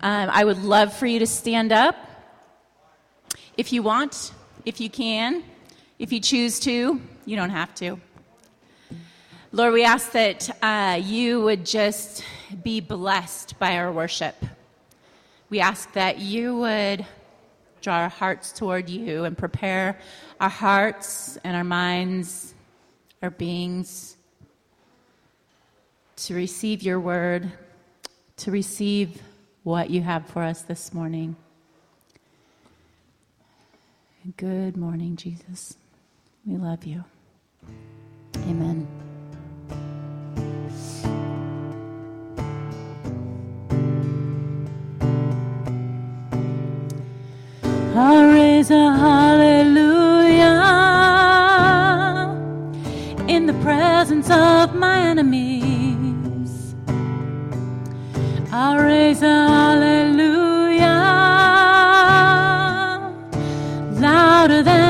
um, I would love for you to stand up if you want, if you can, if you choose to. You don't have to. Lord, we ask that uh, you would just be blessed by our worship. We ask that you would draw our hearts toward you and prepare our hearts and our minds, our beings to receive your word, to receive what you have for us this morning. Good morning, Jesus. We love you. Amen. I'll raise a hallelujah in the presence of my enemies. I'll raise a hallelujah. Louder than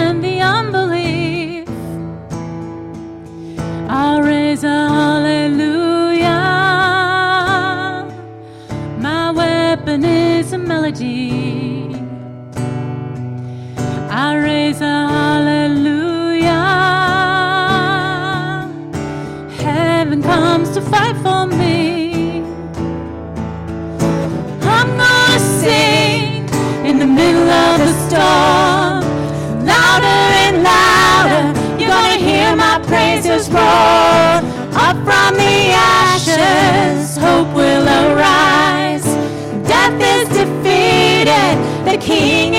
up from the ashes. Hope will arise. Death is defeated. The King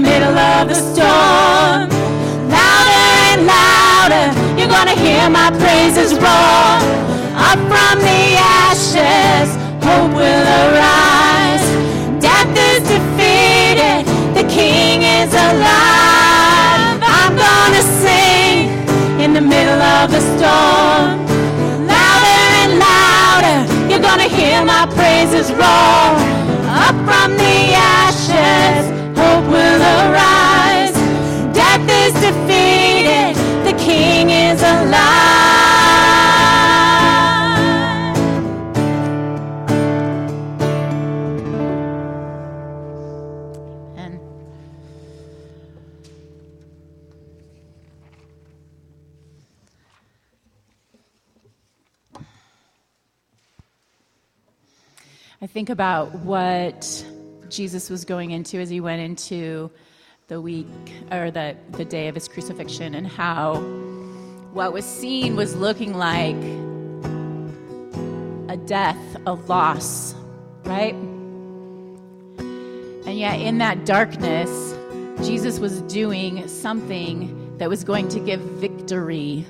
middle of the storm. Louder and louder, you're gonna hear my praises roar. Up from the ashes, hope will arise. Death is defeated, the King is alive. I'm gonna sing in the middle of the storm. Louder and louder, you're gonna hear my praises roar. Up from the ashes, think about what Jesus was going into as he went into the week or the, the day of his crucifixion and how what was seen was looking like a death, a loss, right? And yet, in that darkness, Jesus was doing something that was going to give victory.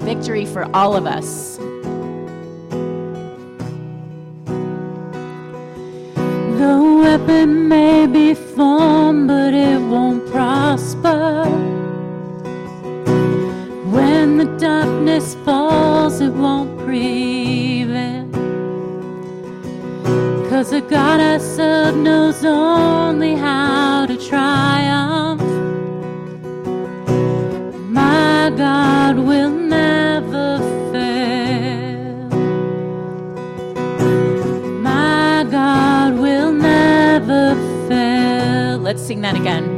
Victory for all of us. it may be formed, but it won't prosper. When the darkness falls, it won't prevail. Cause the God I serve knows only how to triumph. My God. sing that again.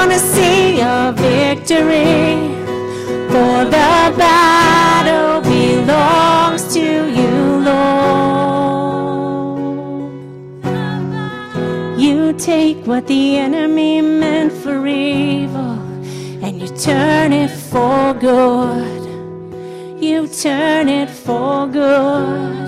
gonna see a victory, for the battle belongs to you, Lord. You take what the enemy meant for evil, and you turn it for good. You turn it for good.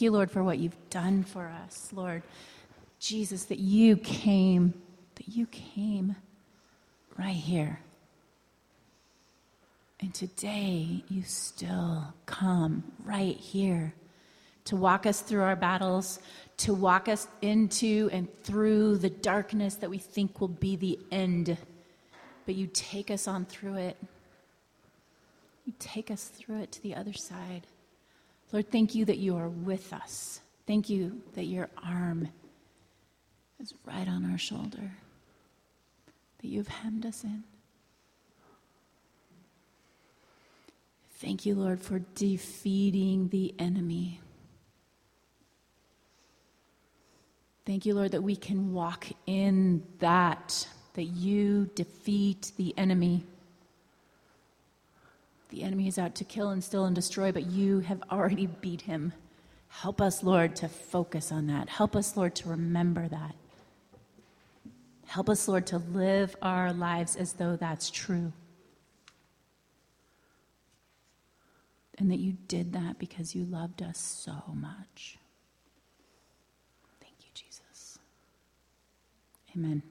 You, Lord, for what you've done for us, Lord. Jesus, that you came, that you came right here. And today, you still come right here to walk us through our battles, to walk us into and through the darkness that we think will be the end but you take us on through it. You take us through it to the other side. Lord, thank you that you are with us. Thank you that your arm is right on our shoulder, that you've hemmed us in. Thank you, Lord, for defeating the enemy. Thank you, Lord, that we can walk in that that you defeat the enemy. The enemy is out to kill and steal and destroy, but you have already beat him. Help us, Lord, to focus on that. Help us, Lord, to remember that. Help us, Lord, to live our lives as though that's true. And that you did that because you loved us so much. Thank you, Jesus. Amen.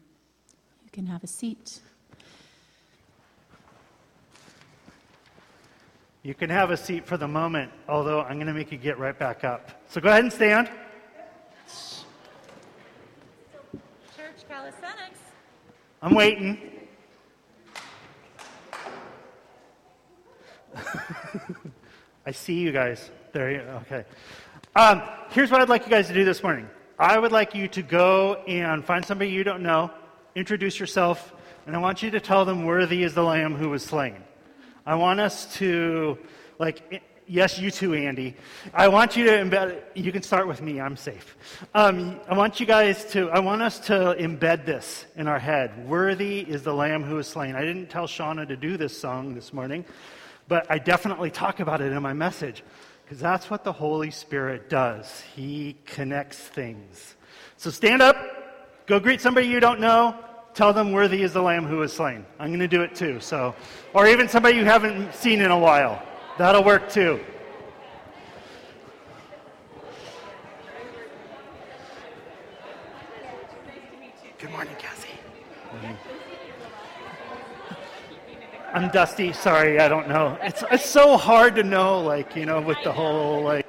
You can have a seat. You can have a seat for the moment, although I'm going to make you get right back up. So go ahead and stand. Church calisthenics. I'm waiting. I see you guys. There you Okay. Um, here's what I'd like you guys to do this morning. I would like you to go and find somebody you don't know introduce yourself, and I want you to tell them, Worthy is the Lamb who was slain. I want us to, like, yes, you too, Andy. I want you to embed, you can start with me, I'm safe. Um, I want you guys to, I want us to embed this in our head. Worthy is the Lamb who was slain. I didn't tell Shauna to do this song this morning, but I definitely talk about it in my message because that's what the Holy Spirit does. He connects things. So stand up, go greet somebody you don't know, tell them worthy is the lamb who was slain. I'm going to do it too. So, or even somebody you haven't seen in a while. That'll work too. Good morning, Cassie. Morning. I'm Dusty. Sorry, I don't know. It's it's so hard to know, like you know, with the whole like.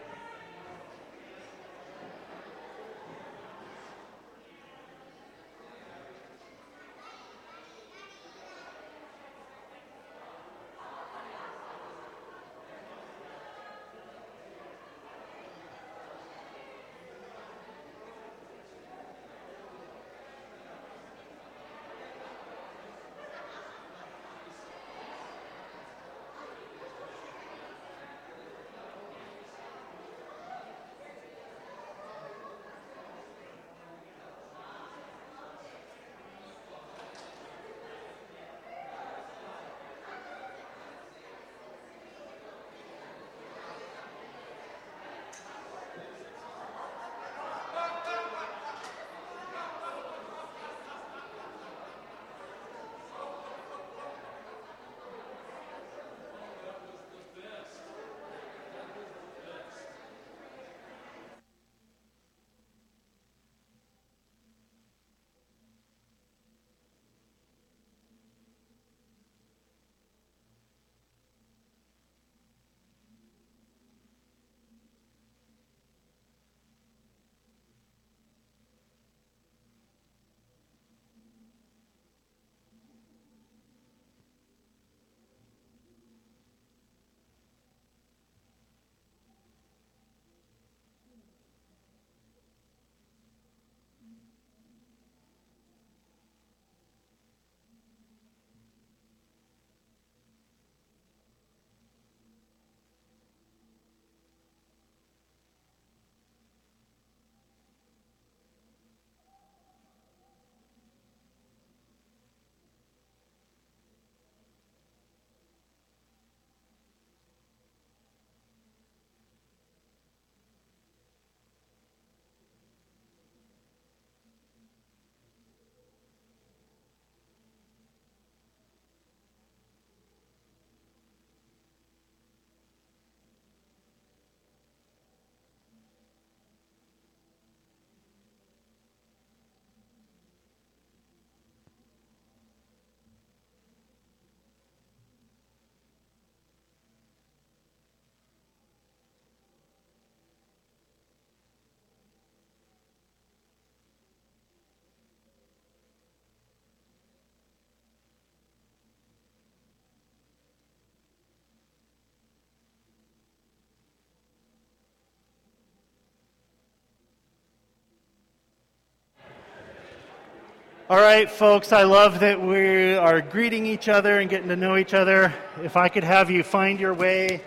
All right, folks, I love that we are greeting each other and getting to know each other. If I could have you find your way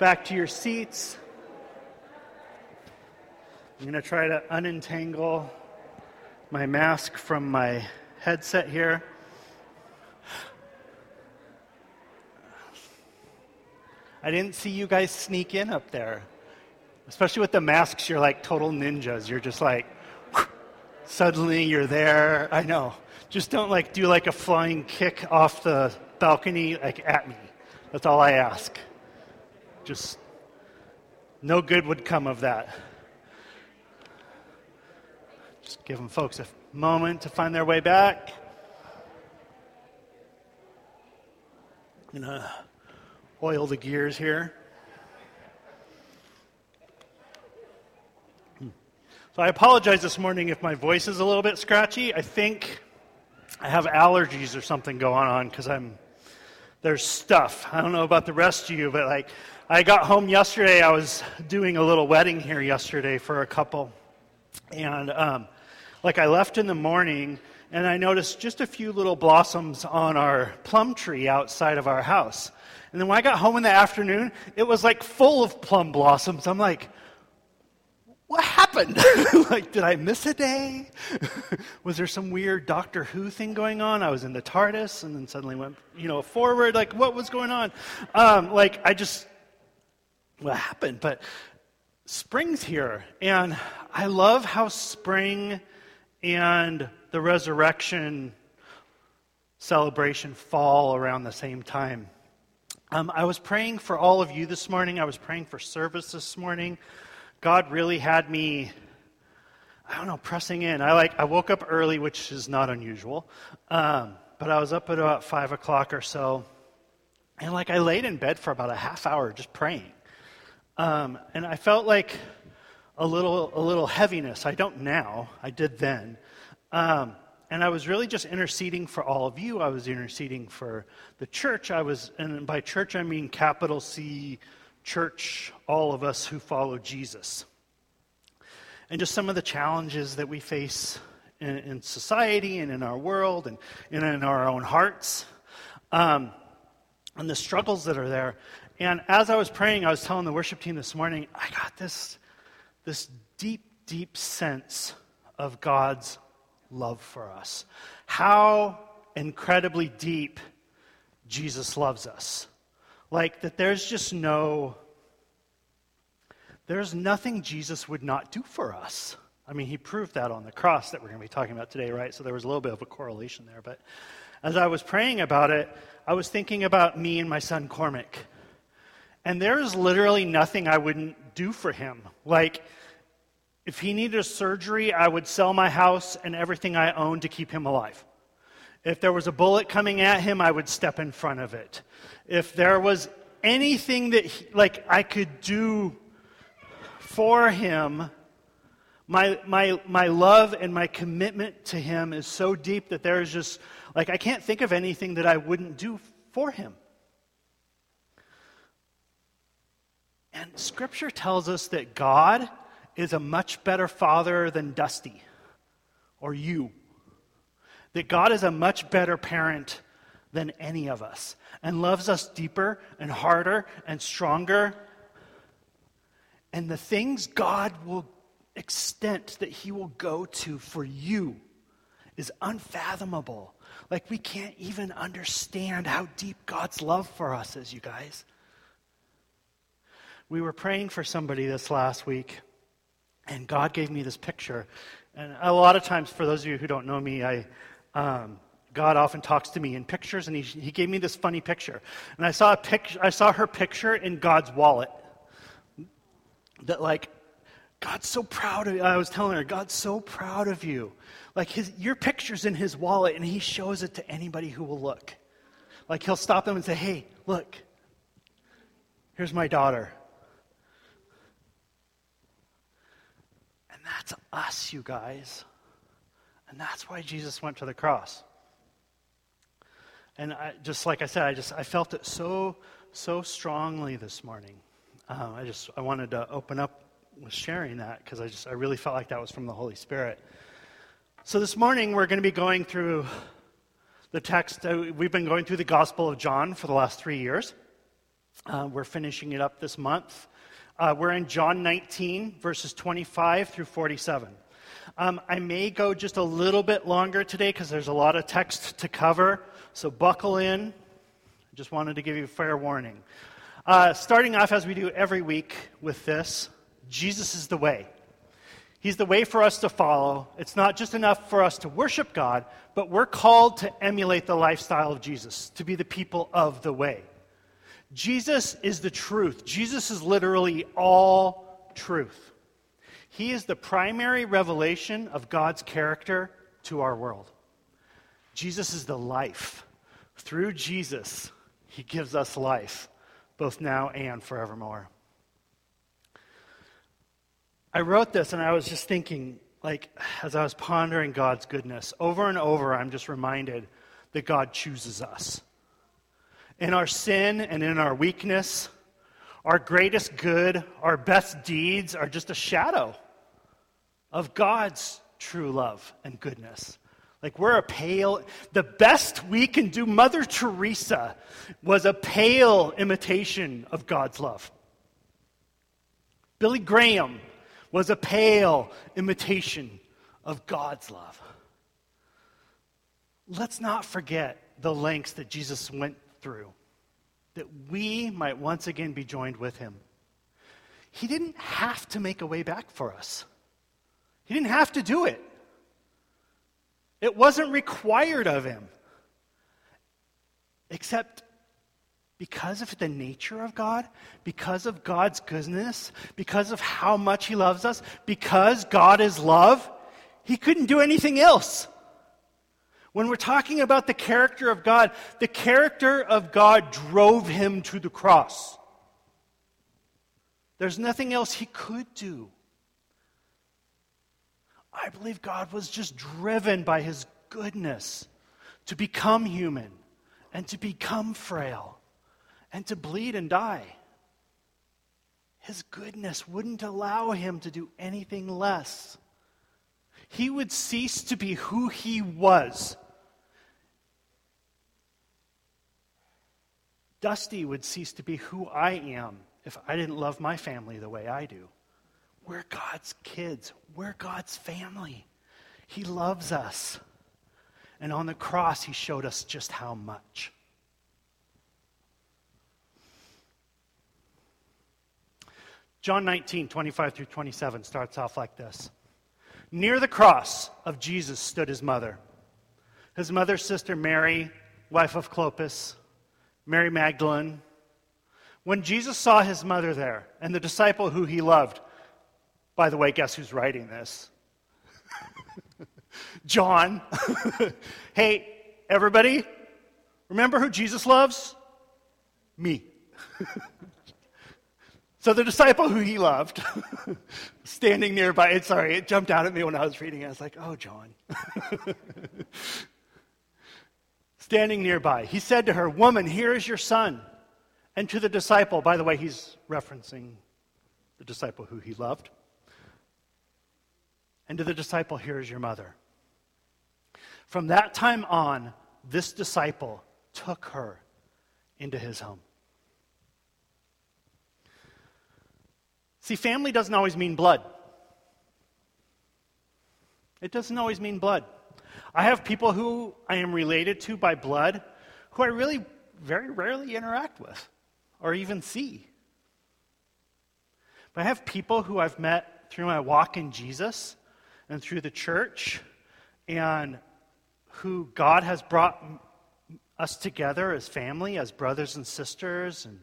back to your seats. I'm going to try to unentangle my mask from my headset here. I didn't see you guys sneak in up there. Especially with the masks, you're like total ninjas. You're just like, suddenly you're there. I know. Just don't like do like a flying kick off the balcony like at me. That's all I ask. Just no good would come of that. Just give them folks a moment to find their way back. I'm gonna oil the gears here. So I apologize this morning if my voice is a little bit scratchy. I think I have allergies or something going on because I'm there's stuff. I don't know about the rest of you, but like I got home yesterday. I was doing a little wedding here yesterday for a couple, and um, like I left in the morning and I noticed just a few little blossoms on our plum tree outside of our house. And then when I got home in the afternoon, it was like full of plum blossoms. I'm like, what happened? like, did I miss a day? was there some weird Doctor Who thing going on? I was in the TARDIS and then suddenly went, you know, forward. Like, what was going on? Um, like, I just, what happened? But spring's here, and I love how spring and the resurrection celebration fall around the same time. Um, I was praying for all of you this morning. I was praying for service this morning. God really had me, I don't know, pressing in. I like I woke up early, which is not unusual, um, but I was up at about five o'clock or so, and like I laid in bed for about a half hour just praying, um, and I felt like a little a little heaviness. I don't now. I did then. Um, and I was really just interceding for all of you. I was interceding for the church. I was, and by church I mean capital C church, all of us who follow Jesus. And just some of the challenges that we face in, in society and in our world and, and in our own hearts, um, and the struggles that are there. And as I was praying, I was telling the worship team this morning, I got this, this deep, deep sense of God's love for us. How incredibly deep Jesus loves us. Like that there's just no, there's nothing Jesus would not do for us. I mean, he proved that on the cross that we're going to be talking about today, right? So there was a little bit of a correlation there. But as I was praying about it, I was thinking about me and my son Cormac. And there is literally nothing I wouldn't do for him. Like, if he needed a surgery, I would sell my house and everything I own to keep him alive. If there was a bullet coming at him, I would step in front of it. If there was anything that he, like I could do for him, my, my, my love and my commitment to him is so deep that there's just like I can't think of anything that I wouldn't do for him. And scripture tells us that God is a much better father than Dusty or you that God is a much better parent than any of us and loves us deeper and harder and stronger. And the things God will extent that He will go to for you is unfathomable. Like, we can't even understand how deep God's love for us is, you guys. We were praying for somebody this last week, and God gave me this picture. And a lot of times, for those of you who don't know me, I, um, God often talks to me in pictures, and he, he gave me this funny picture. And I saw, a picture, I saw her picture in God's wallet. That, like, God's so proud of you. I was telling her, God's so proud of you. Like, his, your picture's in his wallet, and he shows it to anybody who will look. Like, he'll stop them and say, Hey, look, here's my daughter. And that's us, you guys. And that's why Jesus went to the cross. And I, just like I said, I just I felt it so so strongly this morning. Uh, I just I wanted to open up with sharing that because I just I really felt like that was from the Holy Spirit. So this morning we're going to be going through the text. Uh, we've been going through the Gospel of John for the last three years. Uh, we're finishing it up this month. Uh, we're in John 19, verses 25 through 47. Um, I may go just a little bit longer today because there's a lot of text to cover, so buckle in. I just wanted to give you a fair warning. Uh, starting off, as we do every week with this, Jesus is the way. He's the way for us to follow. It's not just enough for us to worship God, but we're called to emulate the lifestyle of Jesus, to be the people of the way. Jesus is the truth. Jesus is literally all truth. He is the primary revelation of God's character to our world. Jesus is the life. Through Jesus, He gives us life, both now and forevermore. I wrote this and I was just thinking, like, as I was pondering God's goodness, over and over, I'm just reminded that God chooses us. In our sin and in our weakness, our greatest good, our best deeds are just a shadow of God's true love and goodness. Like we're a pale, the best we can do, Mother Teresa was a pale imitation of God's love. Billy Graham was a pale imitation of God's love. Let's not forget the lengths that Jesus went through that we might once again be joined with him. He didn't have to make a way back for us, he didn't have to do it. It wasn't required of him. Except because of the nature of God, because of God's goodness, because of how much He loves us, because God is love, He couldn't do anything else. When we're talking about the character of God, the character of God drove Him to the cross. There's nothing else He could do. I believe God was just driven by His goodness to become human and to become frail and to bleed and die. His goodness wouldn't allow him to do anything less. He would cease to be who he was. Dusty would cease to be who I am if I didn't love my family the way I do. We're God's kids, we're God's family. He loves us. And on the cross, He showed us just how much. John 19, 25 through 27 starts off like this Near the cross of Jesus stood his mother, his mother's sister Mary, wife of Clopas, Mary Magdalene. When Jesus saw his mother there and the disciple who he loved, by the way, guess who's writing this? John. hey, everybody, remember who Jesus loves? Me. So the disciple who he loved, standing nearby, sorry, it jumped out at me when I was reading it. I was like, oh, John. standing nearby, he said to her, Woman, here is your son. And to the disciple, by the way, he's referencing the disciple who he loved. And to the disciple, here is your mother. From that time on, this disciple took her into his home. See, family doesn't always mean blood. It doesn't always mean blood. I have people who I am related to by blood who I really very rarely interact with or even see. But I have people who I've met through my walk in Jesus and through the church and who God has brought us together as family, as brothers and sisters, and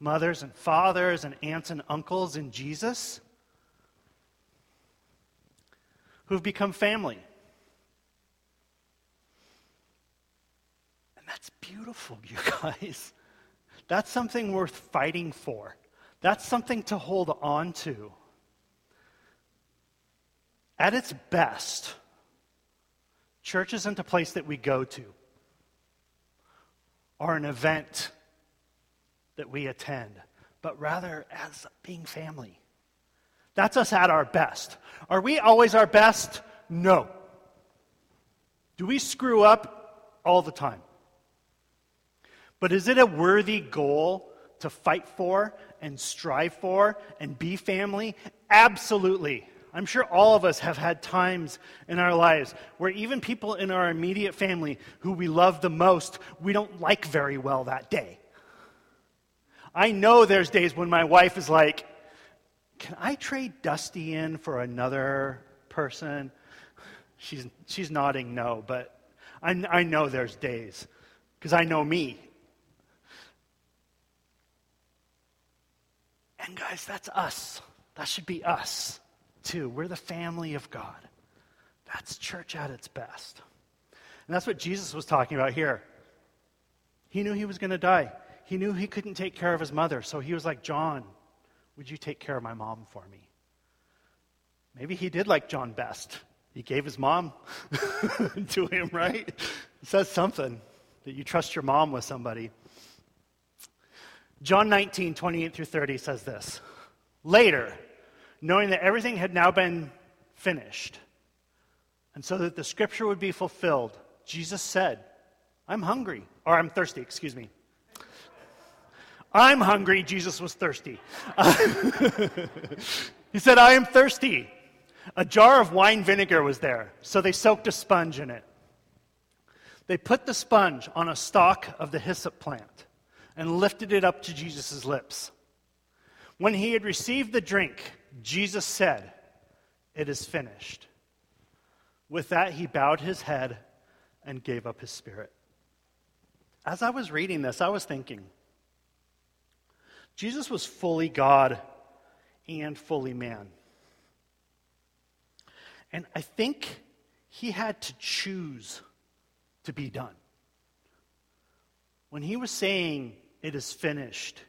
mothers and fathers and aunts and uncles in Jesus who've become family. And that's beautiful, you guys. That's something worth fighting for. That's something to hold on to. At its best, church isn't a place that we go to or an event that we attend, but rather as being family. That's us at our best. Are we always our best? No. Do we screw up all the time? But is it a worthy goal to fight for and strive for and be family? Absolutely. I'm sure all of us have had times in our lives where even people in our immediate family who we love the most, we don't like very well that day. I know there's days when my wife is like, Can I trade Dusty in for another person? She's, she's nodding no, but I, I know there's days because I know me. And guys, that's us. That should be us too. We're the family of God. That's church at its best. And that's what Jesus was talking about here. He knew he was going to die. He knew he couldn't take care of his mother. So he was like, John, would you take care of my mom for me? Maybe he did like John best. He gave his mom to him, right? It says something that you trust your mom with somebody. John 19, 28 through 30 says this Later, knowing that everything had now been finished, and so that the scripture would be fulfilled, Jesus said, I'm hungry, or I'm thirsty, excuse me. I'm hungry, Jesus was thirsty. he said, I am thirsty. A jar of wine vinegar was there, so they soaked a sponge in it. They put the sponge on a stalk of the hyssop plant and lifted it up to Jesus' lips. When he had received the drink, Jesus said, It is finished. With that, he bowed his head and gave up his spirit. As I was reading this, I was thinking, Jesus was fully God and fully man. And I think he had to choose to be done. When he was saying, It is finished,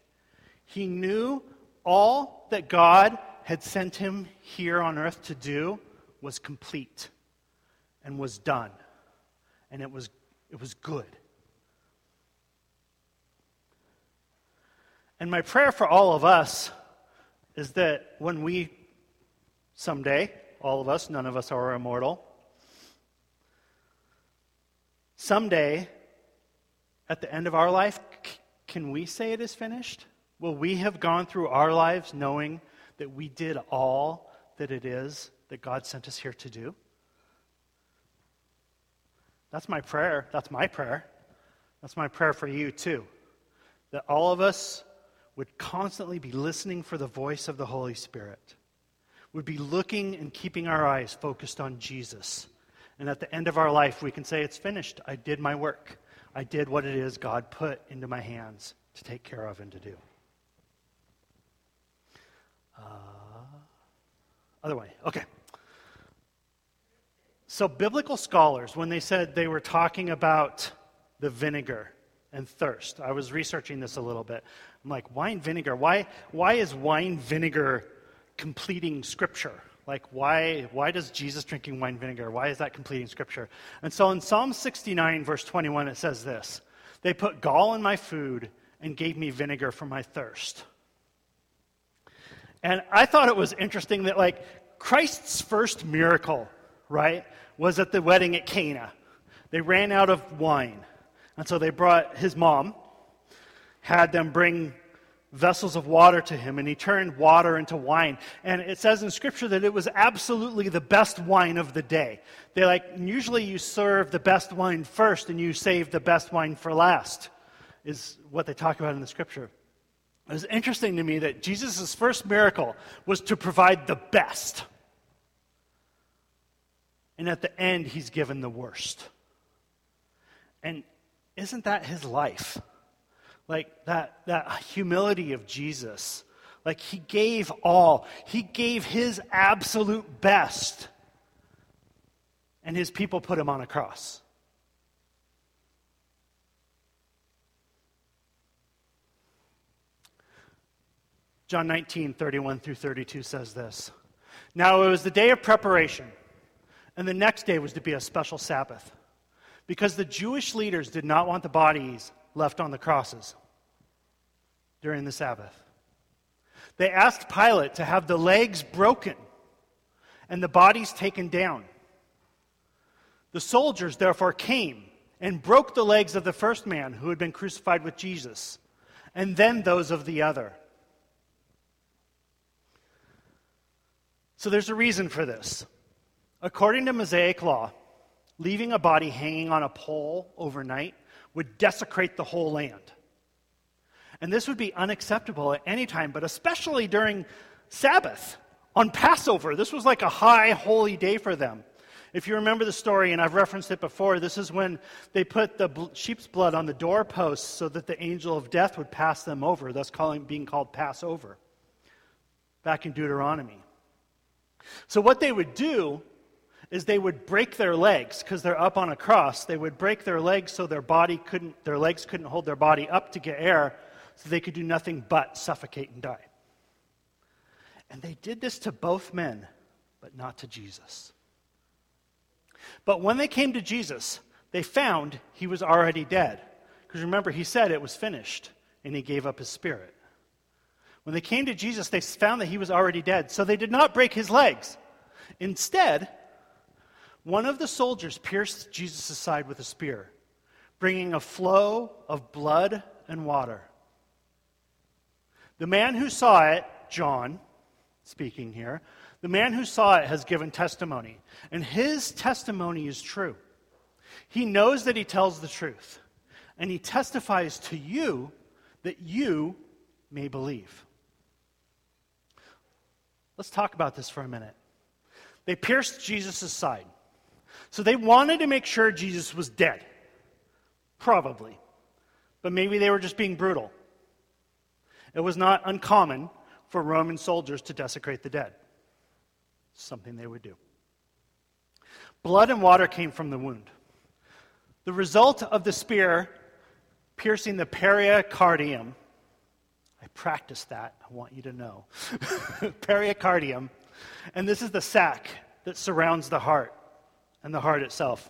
he knew all that God had sent him here on earth to do was complete and was done. And it was, it was good. And my prayer for all of us is that when we someday, all of us, none of us are immortal, someday, at the end of our life, c- can we say it is finished? Will we have gone through our lives knowing that we did all that it is that God sent us here to do? That's my prayer. That's my prayer. That's my prayer for you, too. That all of us would constantly be listening for the voice of the Holy Spirit, would be looking and keeping our eyes focused on Jesus. And at the end of our life, we can say, It's finished. I did my work. I did what it is God put into my hands to take care of and to do. Uh, other way. Okay. So, biblical scholars, when they said they were talking about the vinegar and thirst, I was researching this a little bit. I'm like, wine vinegar? Why, why is wine vinegar completing Scripture? Like, why, why does Jesus drinking wine vinegar? Why is that completing Scripture? And so in Psalm 69, verse 21, it says this They put gall in my food and gave me vinegar for my thirst. And I thought it was interesting that, like, Christ's first miracle, right, was at the wedding at Cana. They ran out of wine. And so they brought his mom, had them bring vessels of water to him, and he turned water into wine. And it says in Scripture that it was absolutely the best wine of the day. They like, usually you serve the best wine first and you save the best wine for last, is what they talk about in the Scripture. It was interesting to me that Jesus' first miracle was to provide the best. And at the end, he's given the worst. And isn't that his life? Like that, that humility of Jesus. Like he gave all, he gave his absolute best. And his people put him on a cross. John 19, 31 through 32 says this Now it was the day of preparation, and the next day was to be a special Sabbath, because the Jewish leaders did not want the bodies left on the crosses during the Sabbath. They asked Pilate to have the legs broken and the bodies taken down. The soldiers therefore came and broke the legs of the first man who had been crucified with Jesus, and then those of the other. So there's a reason for this. According to Mosaic law, leaving a body hanging on a pole overnight would desecrate the whole land. And this would be unacceptable at any time, but especially during Sabbath, on Passover. This was like a high holy day for them. If you remember the story, and I've referenced it before, this is when they put the sheep's blood on the doorposts so that the angel of death would pass them over, thus calling, being called Passover, back in Deuteronomy. So, what they would do is they would break their legs because they're up on a cross. They would break their legs so their body couldn't, their legs couldn't hold their body up to get air, so they could do nothing but suffocate and die. And they did this to both men, but not to Jesus. But when they came to Jesus, they found he was already dead. Because remember, he said it was finished, and he gave up his spirit. When they came to Jesus, they found that he was already dead, so they did not break his legs. Instead, one of the soldiers pierced Jesus' side with a spear, bringing a flow of blood and water. The man who saw it, John, speaking here, the man who saw it has given testimony, and his testimony is true. He knows that he tells the truth, and he testifies to you that you may believe. Let's talk about this for a minute. They pierced Jesus' side. So they wanted to make sure Jesus was dead. Probably. But maybe they were just being brutal. It was not uncommon for Roman soldiers to desecrate the dead something they would do. Blood and water came from the wound. The result of the spear piercing the pericardium, I practiced that, I want you to know. pericardium, and this is the sac that surrounds the heart and the heart itself.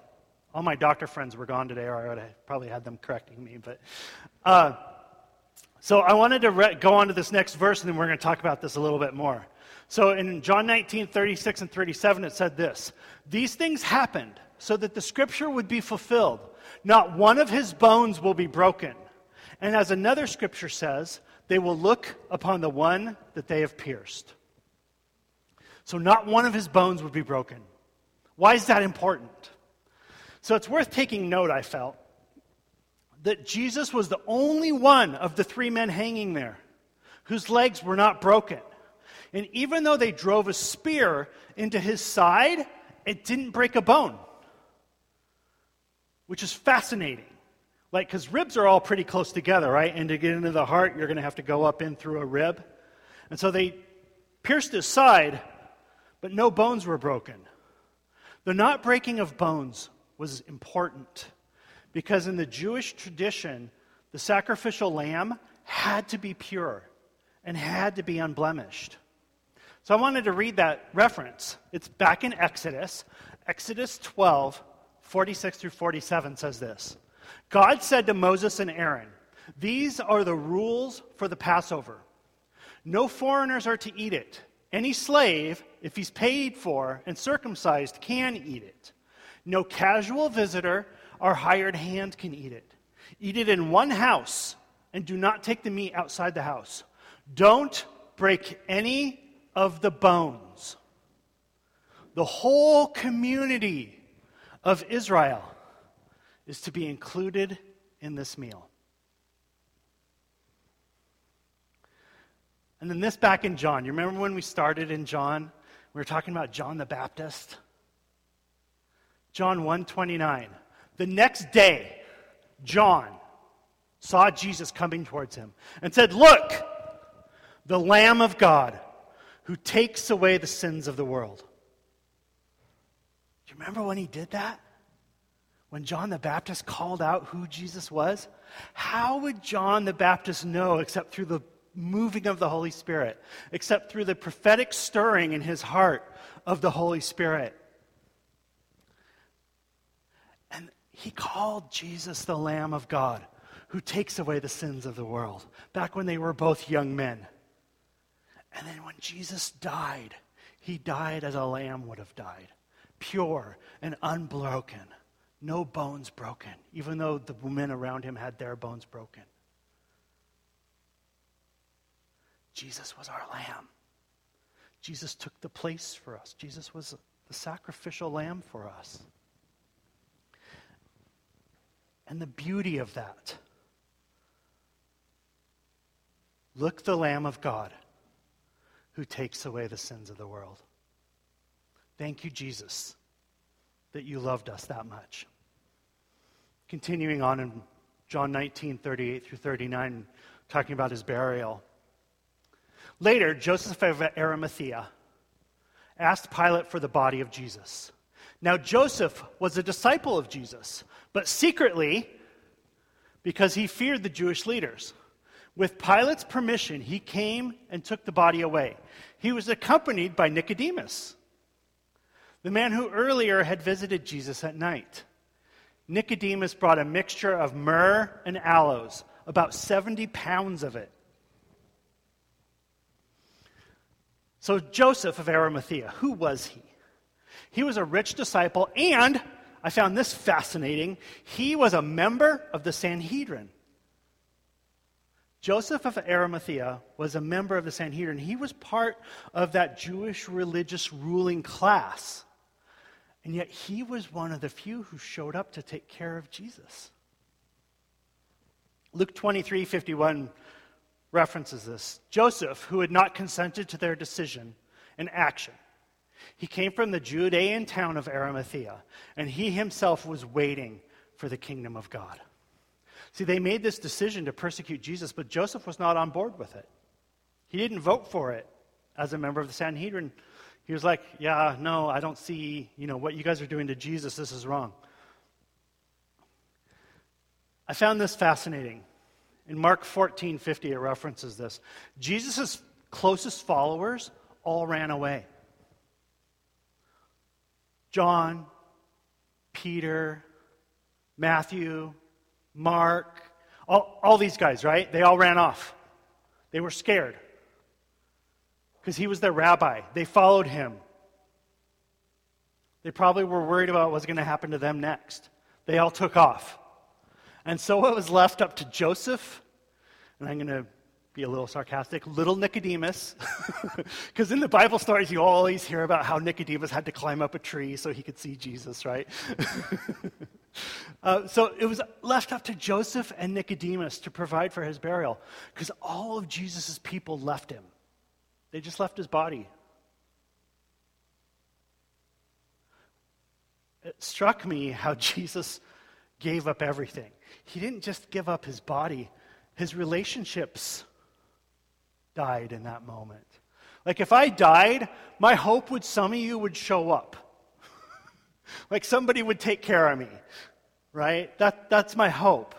All my doctor friends were gone today, or I would have probably had them correcting me. But uh, so I wanted to re- go on to this next verse, and then we're going to talk about this a little bit more. So in John 19, 36 and 37, it said this These things happened so that the scripture would be fulfilled. Not one of his bones will be broken. And as another scripture says, they will look upon the one that they have pierced. So not one of his bones would be broken. Why is that important? So it's worth taking note, I felt, that Jesus was the only one of the three men hanging there whose legs were not broken. And even though they drove a spear into his side, it didn't break a bone, which is fascinating. Like, because ribs are all pretty close together, right? And to get into the heart, you're going to have to go up in through a rib. And so they pierced his side, but no bones were broken. The not breaking of bones was important because in the Jewish tradition, the sacrificial lamb had to be pure and had to be unblemished. So I wanted to read that reference. It's back in Exodus. Exodus 12, 46 through 47 says this God said to Moses and Aaron, These are the rules for the Passover. No foreigners are to eat it. Any slave, if he's paid for and circumcised, can eat it. No casual visitor or hired hand can eat it. Eat it in one house and do not take the meat outside the house. Don't break any of the bones. The whole community of Israel is to be included in this meal. And then this back in John. You remember when we started in John? We were talking about John the Baptist. John 129. The next day, John saw Jesus coming towards him and said, Look, the Lamb of God who takes away the sins of the world. Do you remember when he did that? When John the Baptist called out who Jesus was? How would John the Baptist know except through the moving of the Holy Spirit, except through the prophetic stirring in his heart of the Holy Spirit? And he called Jesus the Lamb of God who takes away the sins of the world, back when they were both young men. And then when Jesus died, he died as a lamb would have died pure and unbroken, no bones broken, even though the women around him had their bones broken. Jesus was our lamb. Jesus took the place for us. Jesus was the sacrificial lamb for us. And the beauty of that. Look, the Lamb of God who takes away the sins of the world. Thank you, Jesus, that you loved us that much. Continuing on in John 19, 38 through 39, talking about his burial. Later, Joseph of Arimathea asked Pilate for the body of Jesus. Now, Joseph was a disciple of Jesus, but secretly because he feared the Jewish leaders. With Pilate's permission, he came and took the body away. He was accompanied by Nicodemus, the man who earlier had visited Jesus at night. Nicodemus brought a mixture of myrrh and aloes, about 70 pounds of it. So, Joseph of Arimathea, who was he? He was a rich disciple, and I found this fascinating. He was a member of the Sanhedrin. Joseph of Arimathea was a member of the Sanhedrin. He was part of that Jewish religious ruling class. And yet he was one of the few who showed up to take care of Jesus. Luke 23 51 references this. Joseph, who had not consented to their decision and action, he came from the Judean town of Arimathea, and he himself was waiting for the kingdom of God. See, they made this decision to persecute Jesus, but Joseph was not on board with it. He didn't vote for it as a member of the Sanhedrin. He was like, "Yeah, no, I don't see, you know, what you guys are doing to Jesus. This is wrong." I found this fascinating. In Mark 14 50, it references this. Jesus' closest followers all ran away. John, Peter, Matthew, Mark, all, all these guys, right? They all ran off. They were scared because he was their rabbi. They followed him. They probably were worried about what was going to happen to them next. They all took off. And so it was left up to Joseph, and I'm going to be a little sarcastic, little Nicodemus. Because in the Bible stories, you always hear about how Nicodemus had to climb up a tree so he could see Jesus, right? uh, so it was left up to Joseph and Nicodemus to provide for his burial because all of Jesus' people left him. They just left his body. It struck me how Jesus gave up everything. He didn't just give up his body, his relationships died in that moment. Like if I died, my hope would some of you would show up. like somebody would take care of me. Right? That, that's my hope.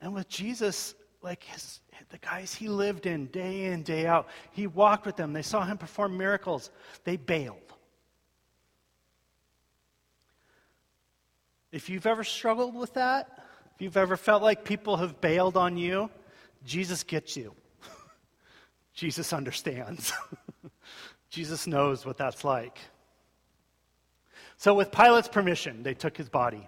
And with Jesus, like his, the guys he lived in day in, day out, he walked with them. They saw him perform miracles. They bailed. If you've ever struggled with that, if you've ever felt like people have bailed on you, Jesus gets you. Jesus understands. Jesus knows what that's like. So, with Pilate's permission, they took his body.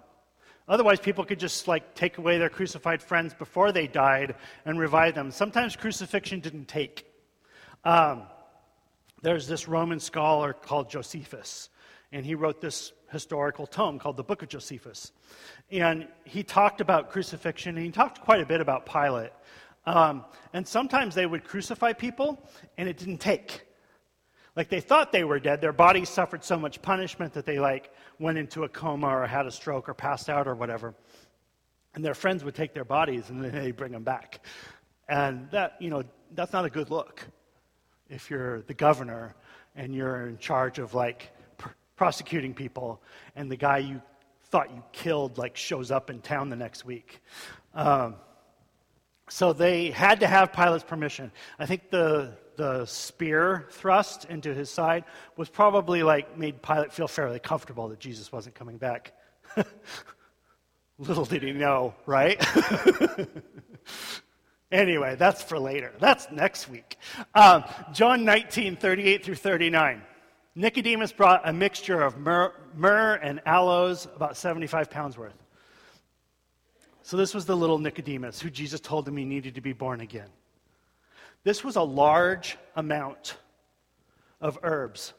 Otherwise, people could just like take away their crucified friends before they died and revive them. Sometimes crucifixion didn't take. Um, there's this Roman scholar called Josephus, and he wrote this historical tome called the Book of Josephus. And he talked about crucifixion, and he talked quite a bit about Pilate. Um, and sometimes they would crucify people, and it didn't take. Like they thought they were dead. Their bodies suffered so much punishment that they like went into a coma or had a stroke or passed out or whatever. And their friends would take their bodies and then they bring them back. And that, you know, that's not a good look if you're the governor and you're in charge of like pr- prosecuting people and the guy you thought you killed like shows up in town the next week. Um, so they had to have Pilate's permission. I think the, the spear thrust into his side was probably like made Pilate feel fairly comfortable that Jesus wasn't coming back. Little did he know, right? anyway, that's for later. That's next week. Um, John 19, 38 through 39. Nicodemus brought a mixture of myrrh, myrrh and aloes, about 75 pounds worth. So, this was the little Nicodemus who Jesus told him he needed to be born again. This was a large amount of herbs,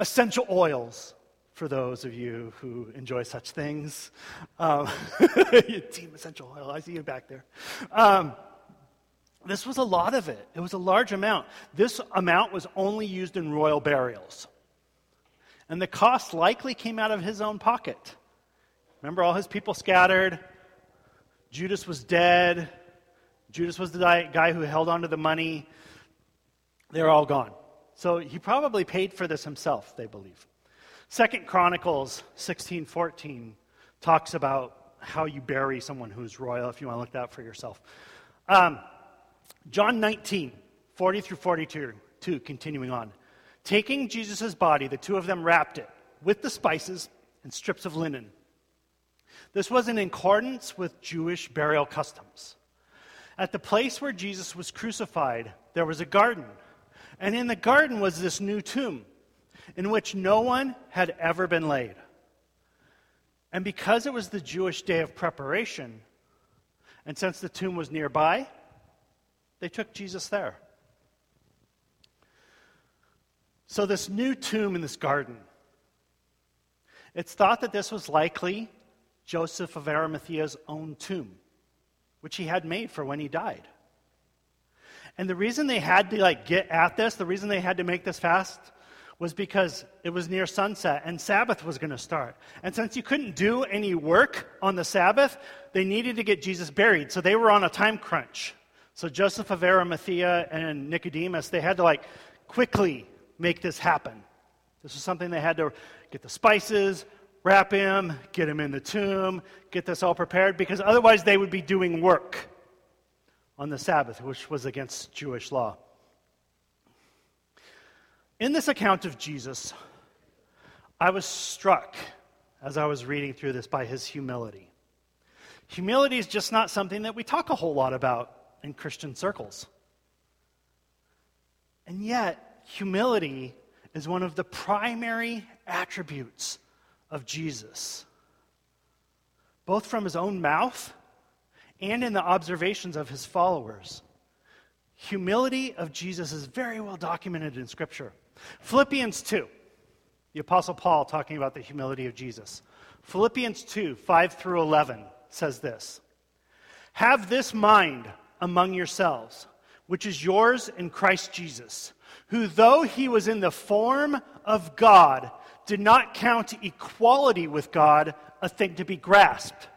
essential oils, for those of you who enjoy such things. Um, team essential oil, I see you back there. Um, this was a lot of it. It was a large amount. This amount was only used in royal burials. And the cost likely came out of his own pocket. Remember, all his people scattered. Judas was dead. Judas was the guy who held on to the money. They're all gone. So he probably paid for this himself, they believe. Second Chronicles 16:14 talks about how you bury someone who's royal, if you want to look that up for yourself. Um, John 19, 40 through 42, two, continuing on. Taking Jesus' body, the two of them wrapped it with the spices and strips of linen. This was in accordance with Jewish burial customs. At the place where Jesus was crucified, there was a garden. And in the garden was this new tomb in which no one had ever been laid. And because it was the Jewish day of preparation, and since the tomb was nearby, they took Jesus there. So, this new tomb in this garden, it's thought that this was likely Joseph of Arimathea's own tomb, which he had made for when he died. And the reason they had to like get at this, the reason they had to make this fast was because it was near sunset and Sabbath was going to start. And since you couldn't do any work on the Sabbath, they needed to get Jesus buried. So they were on a time crunch. So Joseph of Arimathea and Nicodemus, they had to like quickly make this happen. This was something they had to get the spices, wrap him, get him in the tomb, get this all prepared, because otherwise they would be doing work on the Sabbath, which was against Jewish law. In this account of Jesus, I was struck as I was reading through this by his humility. Humility is just not something that we talk a whole lot about in Christian circles. And yet, humility is one of the primary attributes of Jesus, both from his own mouth and in the observations of his followers. Humility of Jesus is very well documented in Scripture. Philippians 2, the Apostle Paul talking about the humility of Jesus. Philippians 2, 5 through 11 says this Have this mind among yourselves, which is yours in Christ Jesus, who, though he was in the form of God, did not count equality with God a thing to be grasped,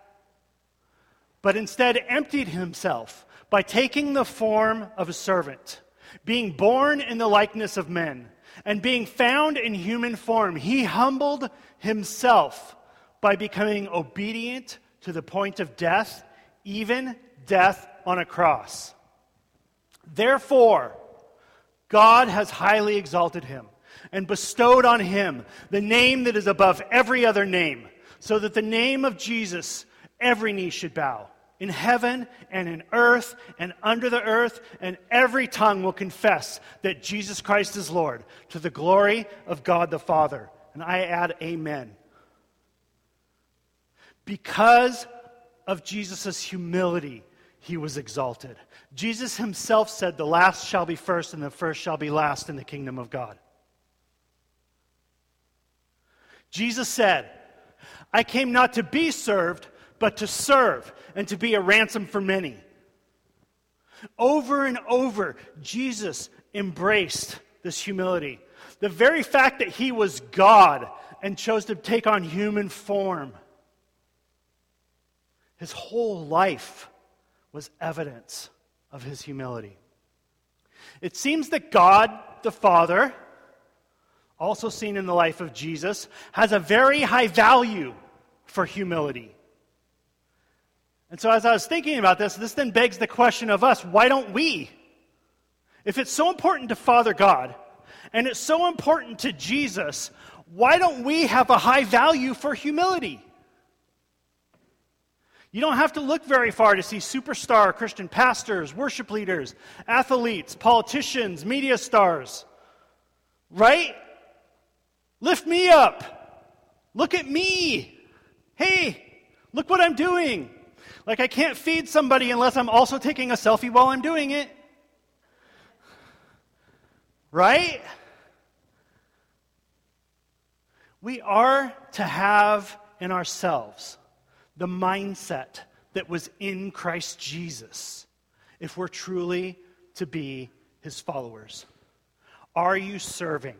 but instead emptied himself by taking the form of a servant, being born in the likeness of men and being found in human form, he humbled himself by becoming obedient to the point of death, even death on a cross. Therefore, God has highly exalted him and bestowed on him the name that is above every other name, so that the name of Jesus every knee should bow in heaven and in earth and under the earth, and every tongue will confess that Jesus Christ is Lord to the glory of God the Father. And I add, Amen. Because of Jesus' humility, he was exalted. Jesus himself said, The last shall be first, and the first shall be last in the kingdom of God. Jesus said, I came not to be served, but to serve and to be a ransom for many. Over and over, Jesus embraced this humility. The very fact that he was God and chose to take on human form, his whole life was evidence of his humility. It seems that God the Father, also seen in the life of Jesus, has a very high value for humility. And so, as I was thinking about this, this then begs the question of us why don't we? If it's so important to Father God, and it's so important to Jesus, why don't we have a high value for humility? You don't have to look very far to see superstar Christian pastors, worship leaders, athletes, politicians, media stars, right? Lift me up. Look at me. Hey, look what I'm doing. Like, I can't feed somebody unless I'm also taking a selfie while I'm doing it. Right? We are to have in ourselves the mindset that was in Christ Jesus if we're truly to be his followers. Are you serving?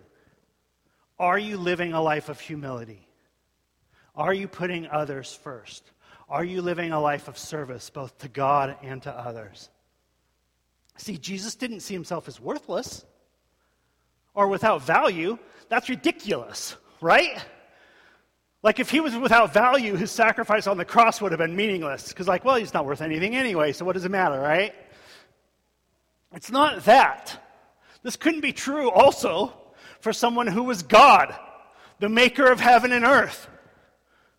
Are you living a life of humility? Are you putting others first? Are you living a life of service both to God and to others? See, Jesus didn't see himself as worthless or without value. That's ridiculous, right? Like, if he was without value, his sacrifice on the cross would have been meaningless. Because, like, well, he's not worth anything anyway, so what does it matter, right? It's not that. This couldn't be true also for someone who was God, the maker of heaven and earth,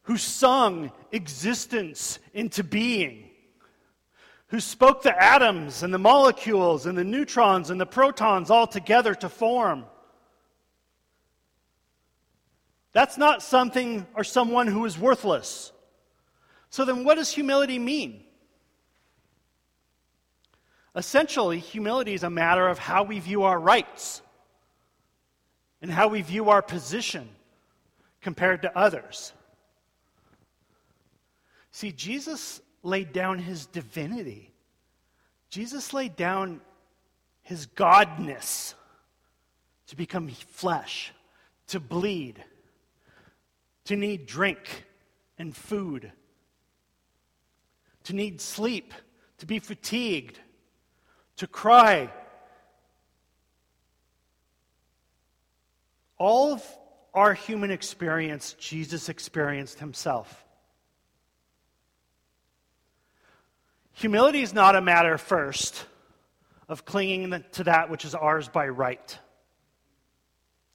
who sung existence into being, who spoke the atoms and the molecules and the neutrons and the protons all together to form. That's not something or someone who is worthless. So then, what does humility mean? Essentially, humility is a matter of how we view our rights and how we view our position compared to others. See, Jesus laid down his divinity, Jesus laid down his godness to become flesh, to bleed, to need drink and food, to need sleep, to be fatigued, to cry. All of our human experience, Jesus experienced himself. Humility is not a matter, first, of clinging to that which is ours by right.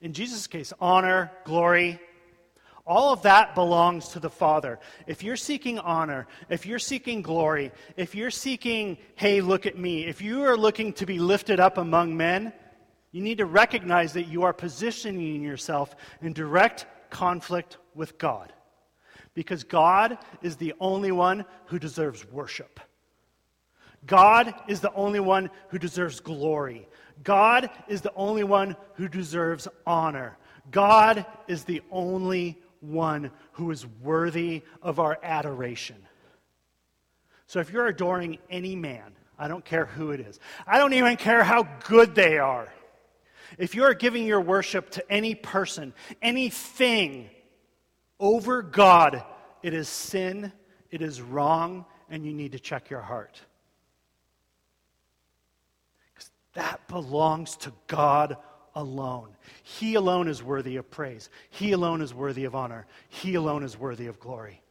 In Jesus' case, honor, glory, all of that belongs to the Father. If you're seeking honor, if you're seeking glory, if you're seeking, hey, look at me, if you are looking to be lifted up among men, you need to recognize that you are positioning yourself in direct conflict with God. Because God is the only one who deserves worship. God is the only one who deserves glory. God is the only one who deserves honor. God is the only one who is worthy of our adoration. So if you're adoring any man, I don't care who it is, I don't even care how good they are. If you're giving your worship to any person, anything over God, it is sin, it is wrong, and you need to check your heart. Because that belongs to God alone. He alone is worthy of praise. He alone is worthy of honor. He alone is worthy of glory.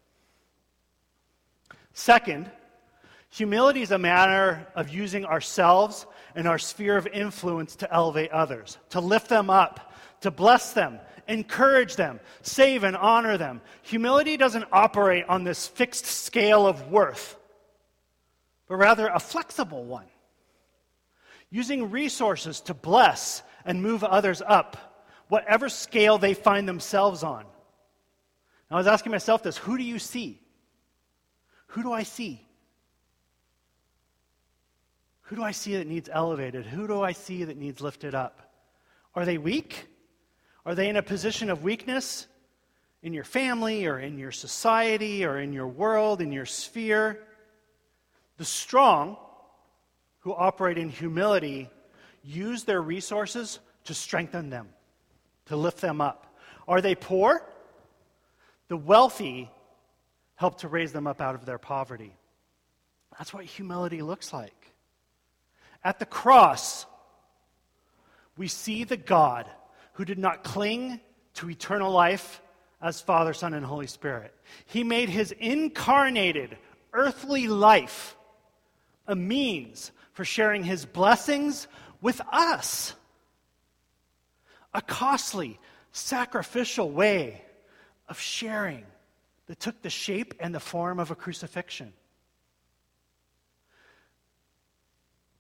Second, humility is a matter of using ourselves and our sphere of influence to elevate others, to lift them up, to bless them, encourage them, save and honor them. Humility doesn't operate on this fixed scale of worth, but rather a flexible one. Using resources to bless and move others up, whatever scale they find themselves on. I was asking myself this who do you see? Who do I see? Who do I see that needs elevated? Who do I see that needs lifted up? Are they weak? Are they in a position of weakness in your family or in your society or in your world, in your sphere? The strong who operate in humility use their resources to strengthen them, to lift them up. Are they poor? The wealthy help to raise them up out of their poverty. That's what humility looks like. At the cross, we see the God who did not cling to eternal life as Father, Son, and Holy Spirit. He made his incarnated earthly life a means for sharing his blessings with us. A costly, sacrificial way of sharing that took the shape and the form of a crucifixion.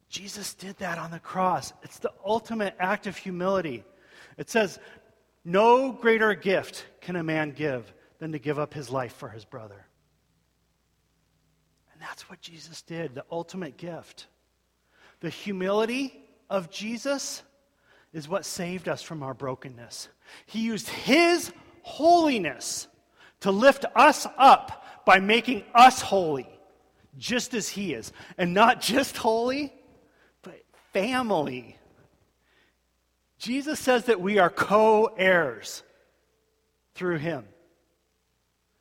Jesus did that on the cross. It's the ultimate act of humility. It says, No greater gift can a man give than to give up his life for his brother. And that's what Jesus did, the ultimate gift. The humility of Jesus is what saved us from our brokenness. He used his holiness to lift us up by making us holy, just as he is. And not just holy, family. Jesus says that we are co heirs through him,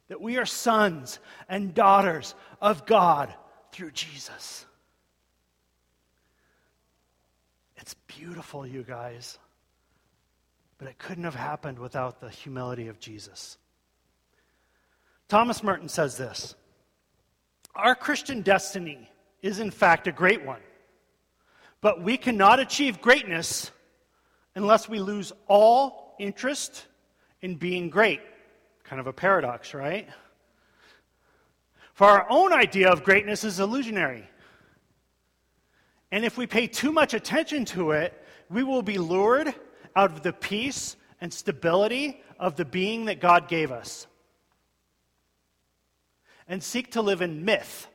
that we are sons and daughters of God through Jesus. It's beautiful, you guys, but it couldn't have happened without the humility of Jesus. Thomas Merton says this Our Christian destiny is, in fact, a great one, but we cannot achieve greatness unless we lose all interest in being great. Kind of a paradox, right? For our own idea of greatness is illusionary. And if we pay too much attention to it, we will be lured out of the peace and stability of the being that God gave us and seek to live in myth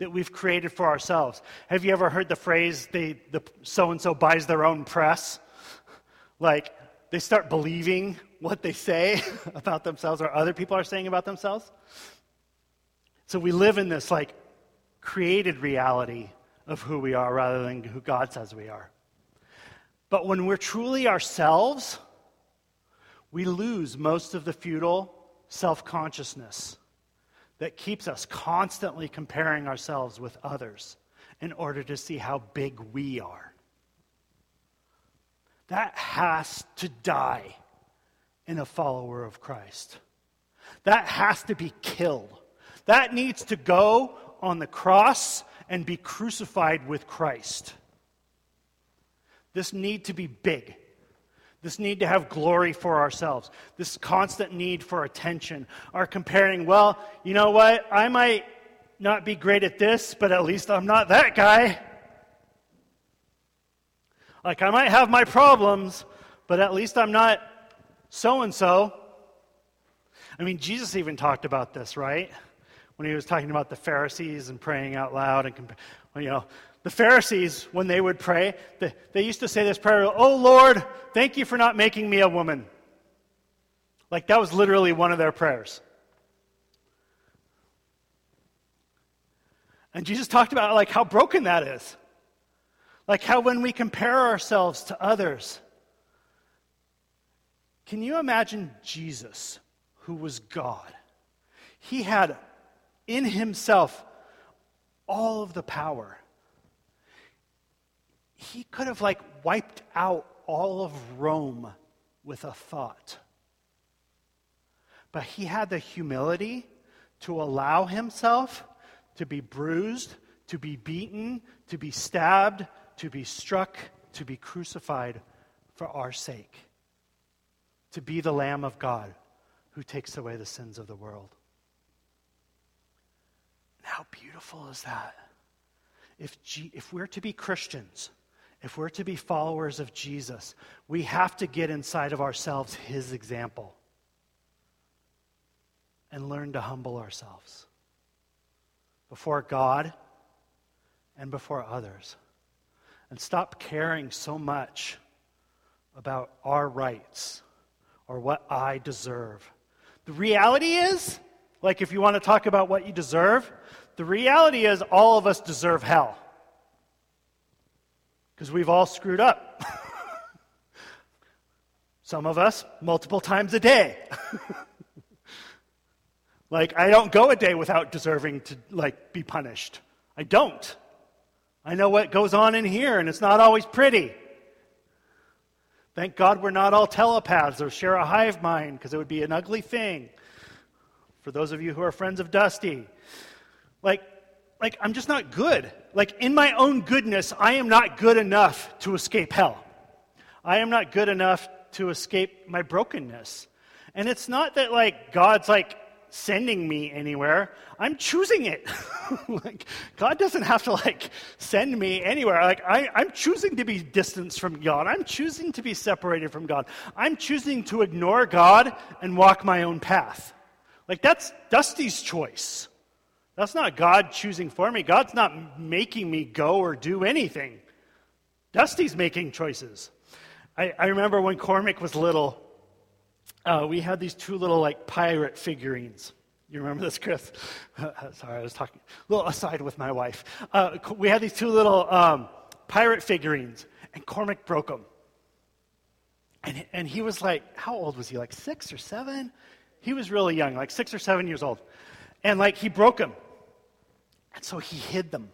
that we've created for ourselves. Have you ever heard the phrase, the so and so buys their own press? Like, they start believing what they say about themselves or other people are saying about themselves. So we live in this, like, created reality of who we are rather than who God says we are. But when we're truly ourselves, we lose most of the futile self consciousness that keeps us constantly comparing ourselves with others in order to see how big we are. That has to die in a follower of Christ. That has to be killed. That needs to go on the cross and be crucified with Christ. This need to be big. This need to have glory for ourselves. This constant need for attention. Our comparing, well, you know what? I might not be great at this, but at least I'm not that guy. Like, I might have my problems, but at least I'm not so and so. I mean, Jesus even talked about this, right? When he was talking about the Pharisees and praying out loud. And, you know, the Pharisees, when they would pray, they, used to say this prayer, Oh Lord, thank you for not making me a woman. Like, that was literally one of their prayers. And Jesus talked about like how broken that is. Like how when we compare ourselves to others, can you imagine Jesus, who was God? He had in himself all of the power. He could have like wiped out all of Rome with a thought. But he had the humility to allow himself to be bruised, to be beaten, to be stabbed, to be struck, to be crucified for our sake, to be the Lamb of God who takes away the sins of the world. How beautiful is that? If, G- if we're to be Christians, if we're to be followers of Jesus, we have to get inside of ourselves his example and learn to humble ourselves before God and before others and stop caring so much about our rights or what I deserve. The reality is, like if you want to talk about what you deserve, the reality is all of us deserve hell. Because we've all screwed up. Some of us multiple times a day. like I don't go a day without deserving to like be punished. I don't. I know what goes on in here, and it's not always pretty. Thank God we're not all telepaths or share a hive mind, because it would be an ugly thing. For those of you who are friends of Dusty, like, like I'm just not good. Like in my own goodness, I am not good enough to escape hell. I am not good enough to escape my brokenness. And it's not that like God's like sending me anywhere. I'm choosing it. like God doesn't have to like send me anywhere. Like I, I'm choosing to be distanced from God. I'm choosing to be separated from God. I'm choosing to ignore God and walk my own path. Like that's Dusty's choice. That's not God choosing for me. God's not making me go or do anything. Dusty's making choices. I, I remember when Cormac was little, uh, we had these two little like pirate figurines. You remember this, Chris? Sorry, I was talking a little aside with my wife. Uh, we had these two little um, pirate figurines, and Cormac broke them. And, and he was like, how old was he? Like six or seven? He was really young, like six or seven years old. And like he broke them. And so he hid them.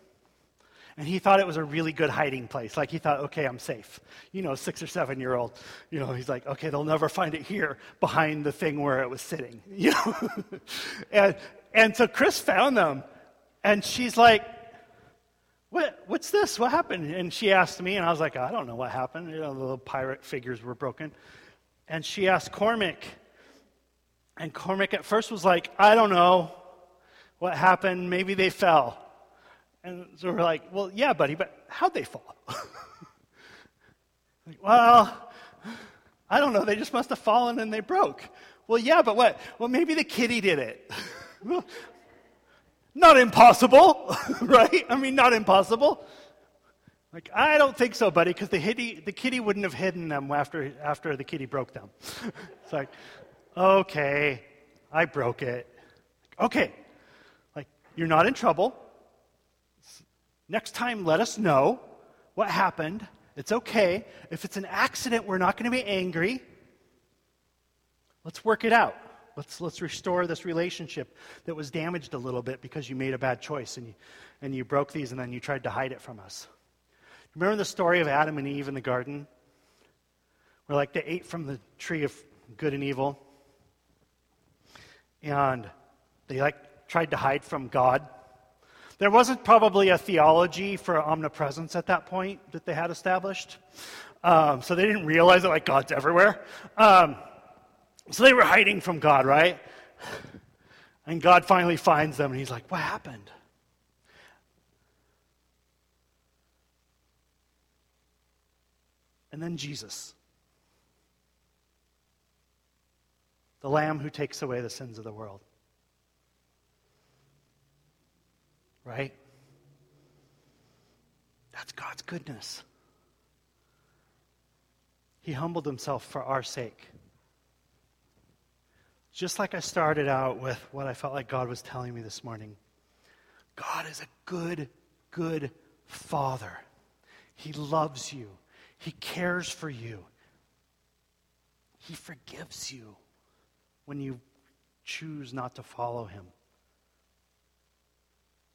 And he thought it was a really good hiding place. Like he thought, okay, I'm safe. You know, six or seven year old. You know, he's like, okay, they'll never find it here behind the thing where it was sitting. You know? and, and so Chris found them. And she's like, what, what's this? What happened? And she asked me, and I was like, I don't know what happened. You know, the little pirate figures were broken. And she asked Cormac. And Cormac at first was like, I don't know what happened. Maybe they fell. And so we're like, well, yeah, buddy, but how'd they fall? like, well, I don't know. They just must have fallen and they broke. Well, yeah, but what? Well, maybe the kitty did it. not impossible, right? I mean, not impossible. Like, I don't think so, buddy, because the, the kitty wouldn't have hidden them after, after the kitty broke them. it's like, okay, I broke it. Okay, you're not in trouble. Next time, let us know what happened. It's okay. If it's an accident, we're not going to be angry. Let's work it out. Let's, let's restore this relationship that was damaged a little bit because you made a bad choice and you, and you broke these and then you tried to hide it from us. Remember the story of Adam and Eve in the garden? Where, like, they ate from the tree of good and evil. And they, like, tried to hide from God. There wasn't probably a theology for omnipresence at that point that they had established. Um, so they didn't realize that, like, God's everywhere. Um, so they were hiding from God, right? And God finally finds them, and he's like, What happened? And then Jesus, the Lamb who takes away the sins of the world. Right? That's God's goodness. He humbled himself for our sake. Just like I started out with what I felt like God was telling me this morning. God is a good, good Father. He loves you, He cares for you, He forgives you when you choose not to follow Him.